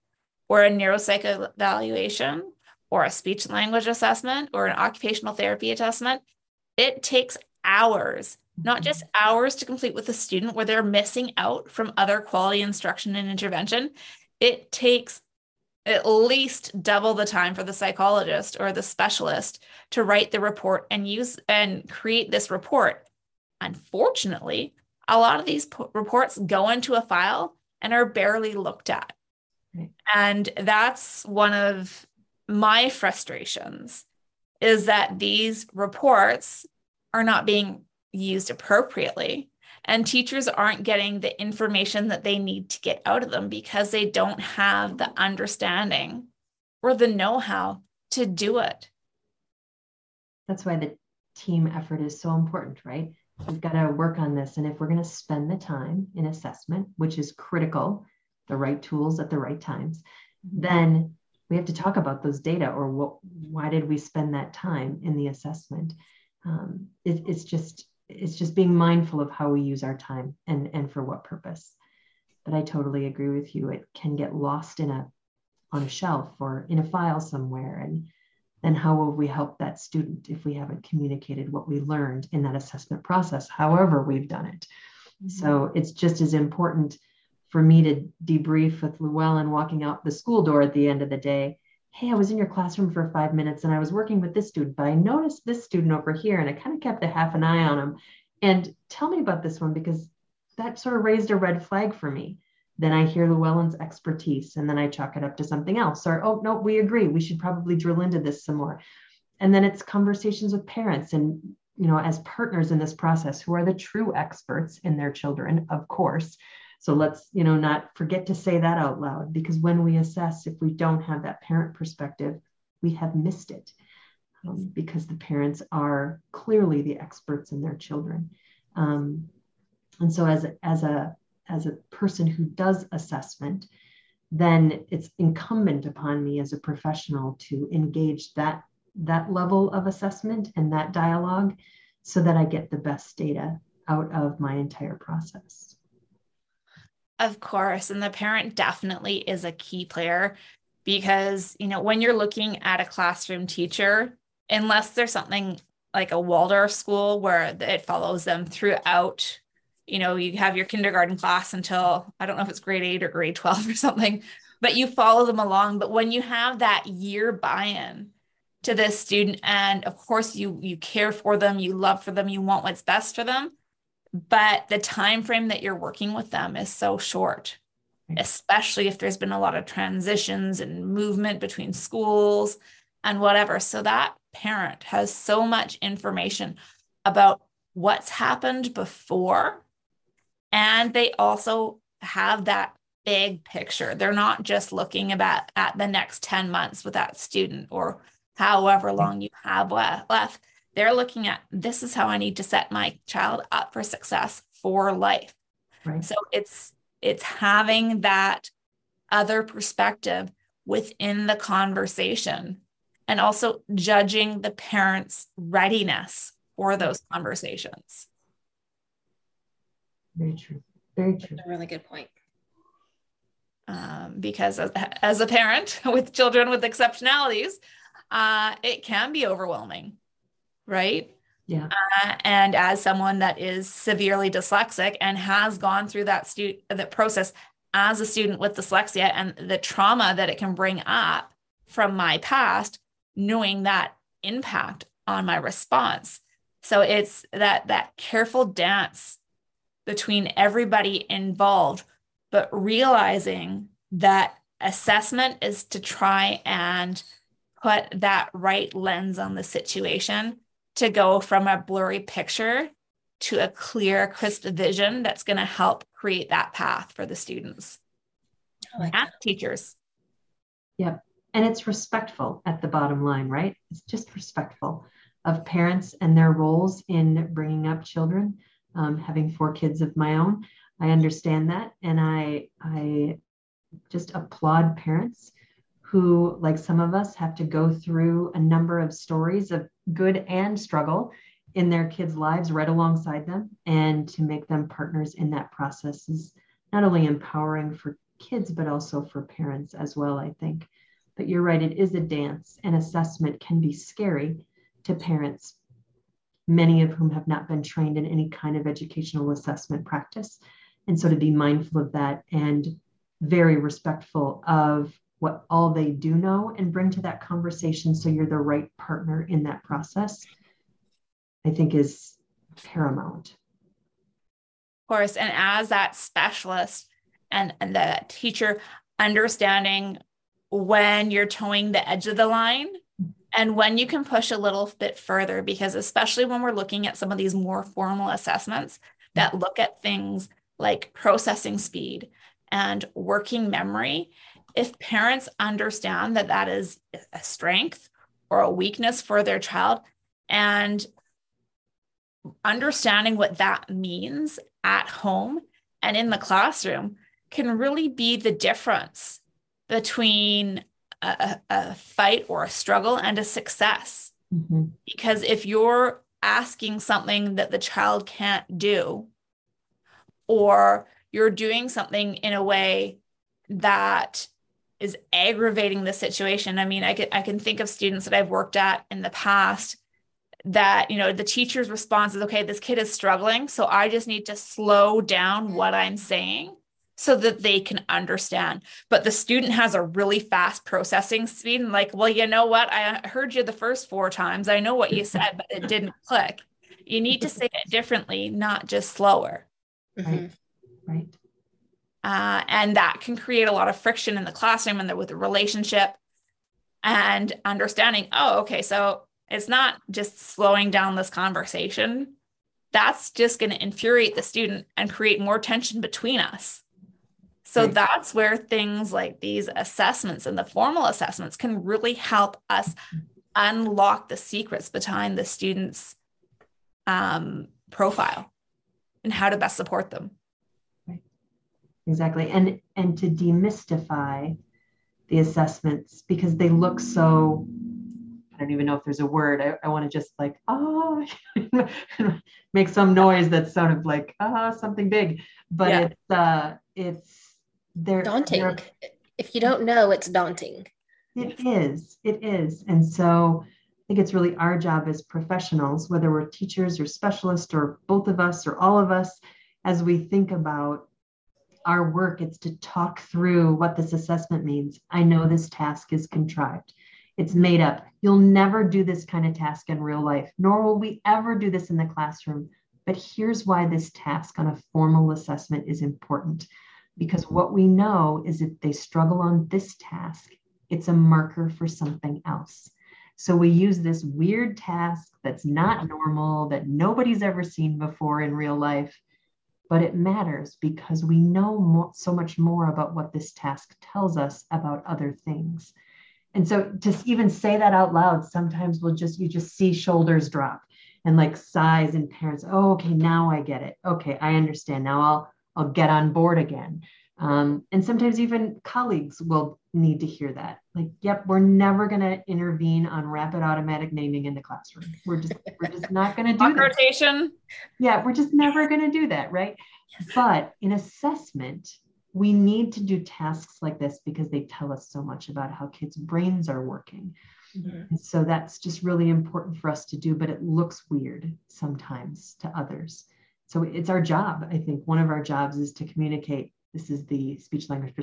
Speaker 1: or a neuropsych evaluation or a speech language assessment or an occupational therapy assessment, it takes hours, not mm-hmm. just hours to complete with the student where they're missing out from other quality instruction and intervention. It takes at least double the time for the psychologist or the specialist to write the report and use and create this report. Unfortunately, a lot of these reports go into a file and are barely looked at. And that's one of my frustrations is that these reports are not being used appropriately and teachers aren't getting the information that they need to get out of them because they don't have the understanding or the know-how to do it.
Speaker 2: That's why the team effort is so important right we've got to work on this and if we're going to spend the time in assessment which is critical the right tools at the right times, then we have to talk about those data or what, why did we spend that time in the assessment? Um, it, it's just it's just being mindful of how we use our time and and for what purpose. But I totally agree with you. It can get lost in a on a shelf or in a file somewhere and then how will we help that student if we haven't communicated what we learned in that assessment process however we've done it mm-hmm. so it's just as important for me to debrief with Lou Ellen walking out the school door at the end of the day. Hey, I was in your classroom for five minutes and I was working with this student, but I noticed this student over here and I kind of kept a half an eye on him. And tell me about this one because that sort of raised a red flag for me. Then I hear Lou Ellen's expertise and then I chalk it up to something else. Or, oh, no, we agree. We should probably drill into this some more. And then it's conversations with parents and, you know, as partners in this process who are the true experts in their children, of course so let's, you know, not forget to say that out loud because when we assess, if we don't have that parent perspective, we have missed it. um, because the parents are clearly the experts in their children. Um, and so as as a as a person who does assessment, then it's incumbent upon me as a professional to engage that that level of assessment and that dialogue so that I get the best data out of my entire process.
Speaker 1: Of course, and the parent definitely is a key player because, you know, when you're looking at a classroom teacher, unless there's something like a Waldorf school where it follows them throughout you know, you have your kindergarten class until I don't know if it's grade eight or grade 12 or something, but you follow them along. But when you have that year buy-in to this student, and of course you you care for them, you love for them, you want what's best for them, but the time frame that you're working with them is so short mm-hmm. especially if there's been a lot of transitions and movement between schools and whatever so that parent has so much information about what's happened before and they also have that big picture. They're not just looking about at the next 10 months with that student or however mm-hmm. long you have left. They're looking at this is how I need to set my child up for success for life. Right. So it's it's having that other perspective within the conversation and also judging the parents' readiness for mm-hmm. those conversations.
Speaker 2: Very true. Very true.
Speaker 3: That's a really good point.
Speaker 1: Um, because as, as, a parent with children with exceptionalities, uh, it can be overwhelming, right?
Speaker 2: Yeah.
Speaker 1: Uh, and as someone that is severely dyslexic and has gone through that stu- that process as a student with dyslexia and the trauma that it can bring up from my past, knowing that impact on my response. So it's that that careful dance between everybody involved, but realizing that assessment is to try and put that right lens on the situation to go from a blurry picture to a clear, crisp vision that's going to help create that path for the students like and teachers.
Speaker 2: Yep. And it's respectful at the bottom line, right? It's just respectful of parents and their roles in bringing up children um, having four kids of my own. I understand that, and I I just applaud parents who, like some of us, have to go through a number of stories of good and struggle in their kids' lives right alongside them, and to make them partners in that process is not only empowering for kids but also for parents as well. I think. But you're right; it is a dance, and assessment can be scary to parents many of whom have not been trained in any kind of educational assessment practice. And so to be mindful of that and very respectful of what all they do know and bring to that conversation so you're the right partner in that process, I think is paramount.
Speaker 1: Of course, and as that specialist and, and the teacher understanding when you're toeing the edge of the line and when you can push a little bit further, because especially when we're looking at some of these more formal assessments that mm-hmm. look at things like processing speed and working memory, if parents understand that that is a strength or a weakness for their child and understanding what that means at home and in the classroom can really be the difference between a, a fight or a struggle and a success. Mm-hmm. Because if you're asking something that the child can't do, or you're doing something in a way that is aggravating the situation. I mean, I can I can think of students that I've worked at in the past that, you know, the teacher's response is, okay, this kid is struggling. So I just need to slow down what I'm saying so that they can understand. But the student has a really fast processing speed and like, well, you know what? I heard you the first four times. I know what you said, but it didn't click. You need to say it differently, not just slower.
Speaker 2: Right. Right.
Speaker 1: Uh, and that can create a lot of friction in the classroom and the, with the relationship and understanding, oh, okay, so it's not just slowing down this conversation. That's just going to infuriate the student and create more tension between us. So right. that's where things like these assessments and the formal assessments can really help us unlock the secrets behind the student's um, profile and how to best support them.
Speaker 2: Right. Exactly. And and to demystify the assessments because they look so I don't even know if there's a word. I, I want to just like, oh, make some noise that's sort of like, ah, oh, something big. But yeah. it's uh it's they're
Speaker 3: daunting.
Speaker 2: They're,
Speaker 3: if you don't know, it's daunting.
Speaker 2: It is. It is. And so I think it's really our job as professionals, whether we're teachers or specialists or both of us or all of us, as we think about our work, it's to talk through what this assessment means. I know this task is contrived. It's made up. You'll never do this kind of task in real life, nor will we ever do this in the classroom. But here's why this task on a formal assessment is important. Because what we know is if they struggle on this task, it's a marker for something else. So we use this weird task that's not normal, that nobody's ever seen before in real life, but it matters because we know so much more about what this task tells us about other things. And so to even say that out loud, sometimes we'll just, you just see shoulders drop and like sighs and parents, oh, okay, now I get it. Okay, I understand. Now I'll, I'll get on board again. Um, and sometimes even colleagues will need to hear that. Like, yep, we're never going to intervene on rapid automatic naming in the classroom. We're just we're just not going to do that.
Speaker 1: rotation.
Speaker 2: Yeah, we're just never going to do that, right? Yes. But in assessment, we need to do tasks like this because they tell us so much about how kids' brains are working. Mm-hmm. And so that's just really important for us to do, but it looks weird sometimes to others. So it's our job. I think one of our jobs is to communicate this is the speech language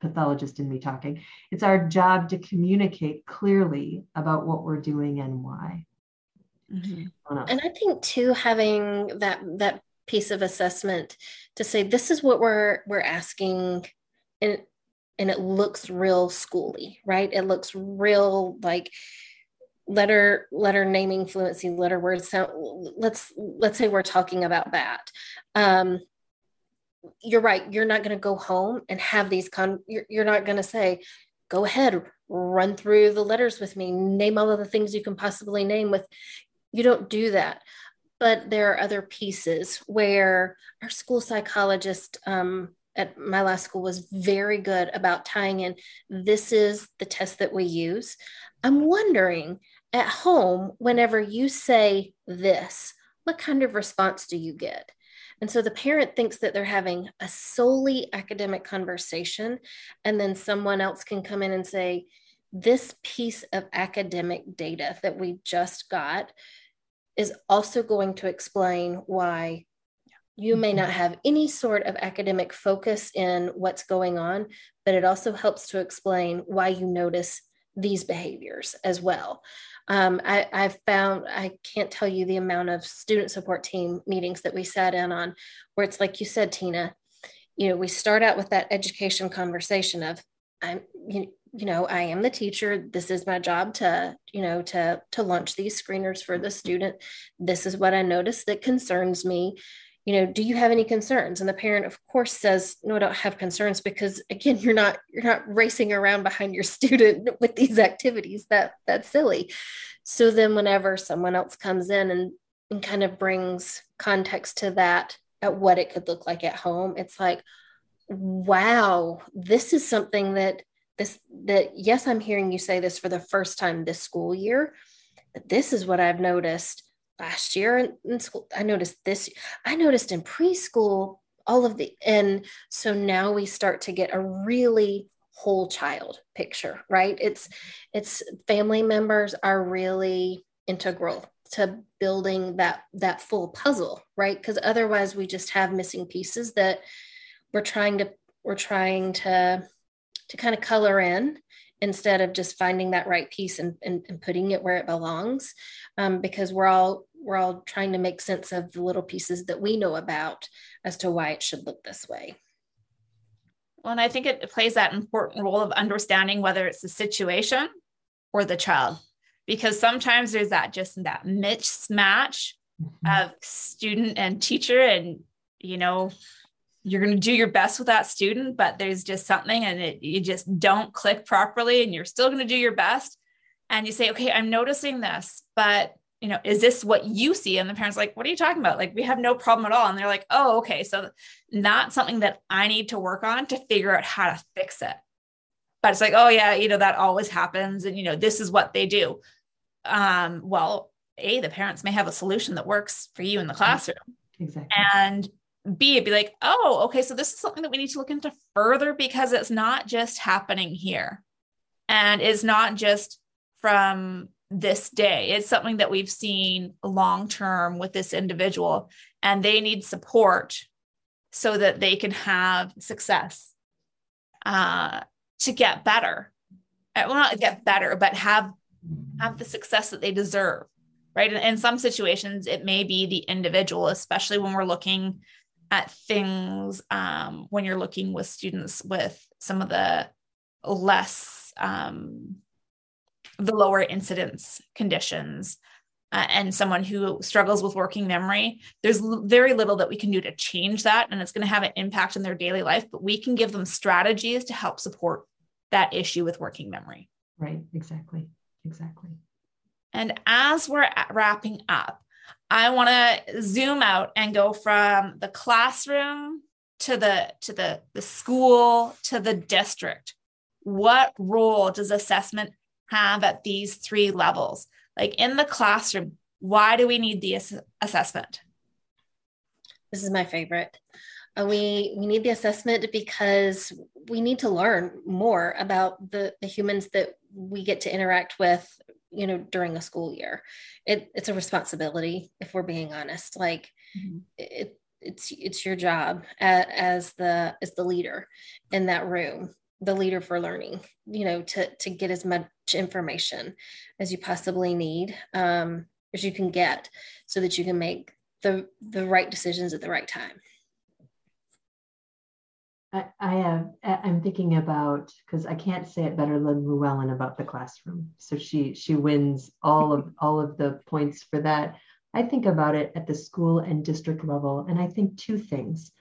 Speaker 2: pathologist in me talking. It's our job to communicate clearly about what we're doing and why.
Speaker 3: Mm-hmm. And I think too, having that that piece of assessment to say this is what we're we're asking, and and it looks real schooly, right? It looks real like letter letter naming fluency, letter words sound. Let's let's say we're talking about that. Um, you're right. You're not going to go home and have these con. You're, you're not going to say, "Go ahead, run through the letters with me. Name all of the things you can possibly name with." You don't do that. But there are other pieces where our school psychologist um, at my last school was very good about tying in. This is the test that we use. I'm wondering at home, whenever you say this, what kind of response do you get? And so the parent thinks that they're having a solely academic conversation, and then someone else can come in and say, This piece of academic data that we just got is also going to explain why you may not mm-hmm. have any sort of academic focus in what's going on, but it also helps to explain why you notice these behaviors as well. Um, I, I've found, I can't tell you the amount of student support team meetings that we sat in on where it's like you said, Tina, you know, we start out with that education conversation of, I'm, you, you know, I am the teacher. This is my job to, you know, to, to launch these screeners for the student. This is what I noticed that concerns me you know do you have any concerns? And the parent of course says no i don't have concerns because again you're not you're not racing around behind your student with these activities. That that's silly. So then whenever someone else comes in and, and kind of brings context to that at what it could look like at home it's like wow this is something that this that yes i'm hearing you say this for the first time this school year but this is what i've noticed last year in, in school. I noticed this, I noticed in preschool, all of the, and so now we start to get a really whole child picture, right? It's, it's family members are really integral to building that that full puzzle right because otherwise we just have missing pieces that we're trying to we're trying to to kind of color in instead of just finding that right piece and, and, and putting it where it belongs um, because we're all we're all trying to make sense of the little pieces that we know about as to why it should look this way.
Speaker 1: Well, and I think it plays that important role of understanding whether it's the situation or the child, because sometimes there's that just that mismatch mm-hmm. of student and teacher, and you know, you're going to do your best with that student, but there's just something and it, you just don't click properly, and you're still going to do your best. and you say, okay, I'm noticing this, but you know, is this what you see? And the parents like, what are you talking about? Like, we have no problem at all. And they're like, oh, okay. So not something that I need to work on to figure out how to fix it. But it's like, oh yeah, you know, that always happens. And you know, this is what they do. Um, well, A, the parents may have a solution that works for you in the classroom.
Speaker 2: Exactly.
Speaker 1: And B, it'd be like, oh, okay, so this is something that we need to look into further because it's not just happening here. And it's not just from this day. It's something that we've seen long term with this individual, and they need support so that they can have success uh, to get better. Uh, well, not get better, but have have the success that they deserve. Right. And in some situations, it may be the individual, especially when we're looking at things um, when you're looking with students with some of the less um, the lower incidence conditions uh, and someone who struggles with working memory, there's l- very little that we can do to change that. And it's going to have an impact in their daily life, but we can give them strategies to help support that issue with working memory.
Speaker 2: Right, exactly. Exactly.
Speaker 1: And as we're wrapping up, I want to zoom out and go from the classroom to the to the the school to the district. What role does assessment have at these three levels. Like in the classroom, why do we need the ass- assessment?
Speaker 3: This is my favorite. Uh, we we need the assessment because we need to learn more about the, the humans that we get to interact with you know during a school year it, it's a responsibility if we're being honest like mm-hmm. it, it's it's your job as, as the as the leader in that room the leader for learning you know to to get as much information as you possibly need um, as you can get so that you can make the the right decisions at the right time
Speaker 2: I, I have I'm thinking about because I can't say it better than Lou Ellen about the classroom. So she she wins all of all of the points for that. I think about it at the school and district level, and I think two things.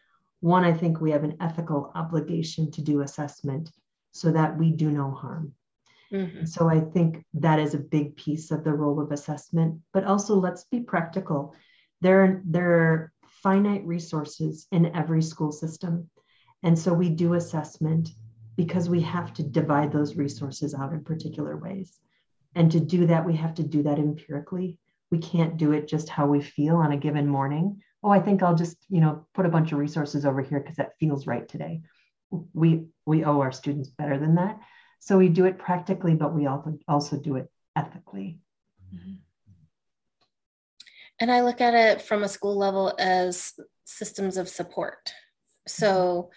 Speaker 2: One, I think we have an ethical obligation to do assessment so that we do no harm. Mm-hmm. So I think that is a big piece of the role of assessment. But also, let's be practical. There, there are finite resources in every school system. And so we do assessment because we have to divide those resources out in particular ways. And to do that, we have to do that empirically. We can't do it just how we feel on a given morning. Oh, I think I'll just, you know, put a bunch of resources over here because that feels right today. We we owe our students better than that. So we do it practically, but we also also do it ethically. Mm-hmm.
Speaker 3: And I look at it from a school level as systems of support. So,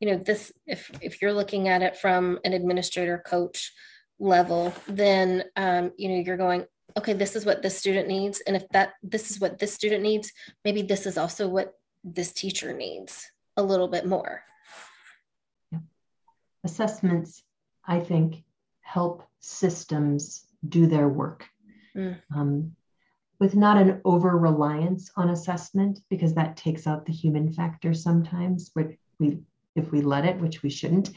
Speaker 3: you know, this if if you're looking at it from an administrator coach level, then um, you know you're going, okay, this is what this student needs, and if that this is what this student needs, maybe this is also what this teacher needs a little bit more.
Speaker 2: Yeah. Assessments I think, help systems do their work. Mm. Um, with not an over reliance on assessment, because that takes out the human factor sometimes, which we, if we let it, which we shouldn't.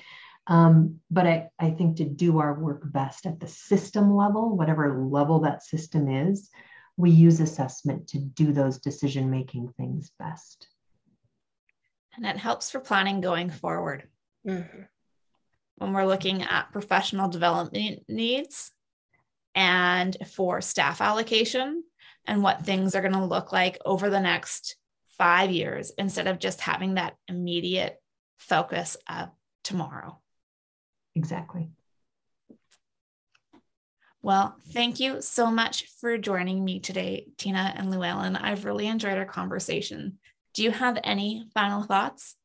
Speaker 2: Um, but I, I think to do our work best at the system level, whatever level that system is, we use assessment to do those decision making things best.
Speaker 1: And it helps for planning going forward. Mm-hmm when we're looking at professional development needs and for staff allocation and what things are going to look like over the next five years instead of just having that immediate focus of tomorrow.
Speaker 2: Exactly.
Speaker 1: Well, thank you so much for joining me today, Tina and Lou Ellen. I've really enjoyed our conversation. Do you have any final thoughts?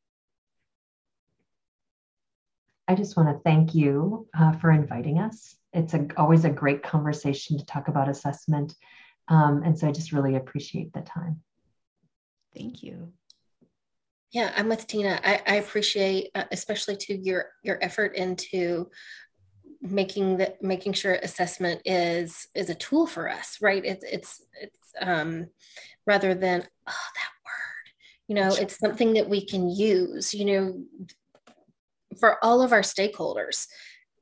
Speaker 2: I just want to thank you uh, for inviting us. It's a, always a great conversation to talk about assessment. Um, and so I just really appreciate the time.
Speaker 1: Thank you.
Speaker 3: Yeah, I'm with Tina. I, I appreciate, uh, especially to your your effort into making that making sure assessment is is a tool for us, right? It's it's it's um, rather than oh that word, you know, it's something that we can use. You know, for all of our stakeholders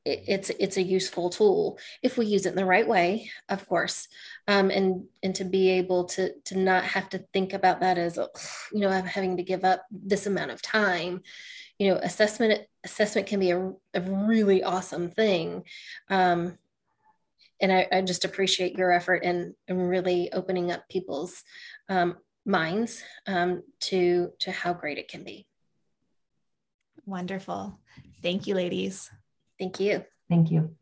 Speaker 3: it, it's it's a useful tool if we use it in the right way, of course, um, and and to be able to to not have to think about that as you know having to give up this amount of time. You know, assessment assessment can be a, a really awesome thing. Um, and I, I, just appreciate your effort and, and really opening up people's um, minds um, to to how great it can be.
Speaker 1: Wonderful. Thank you, ladies.
Speaker 3: Thank you.
Speaker 2: Thank you.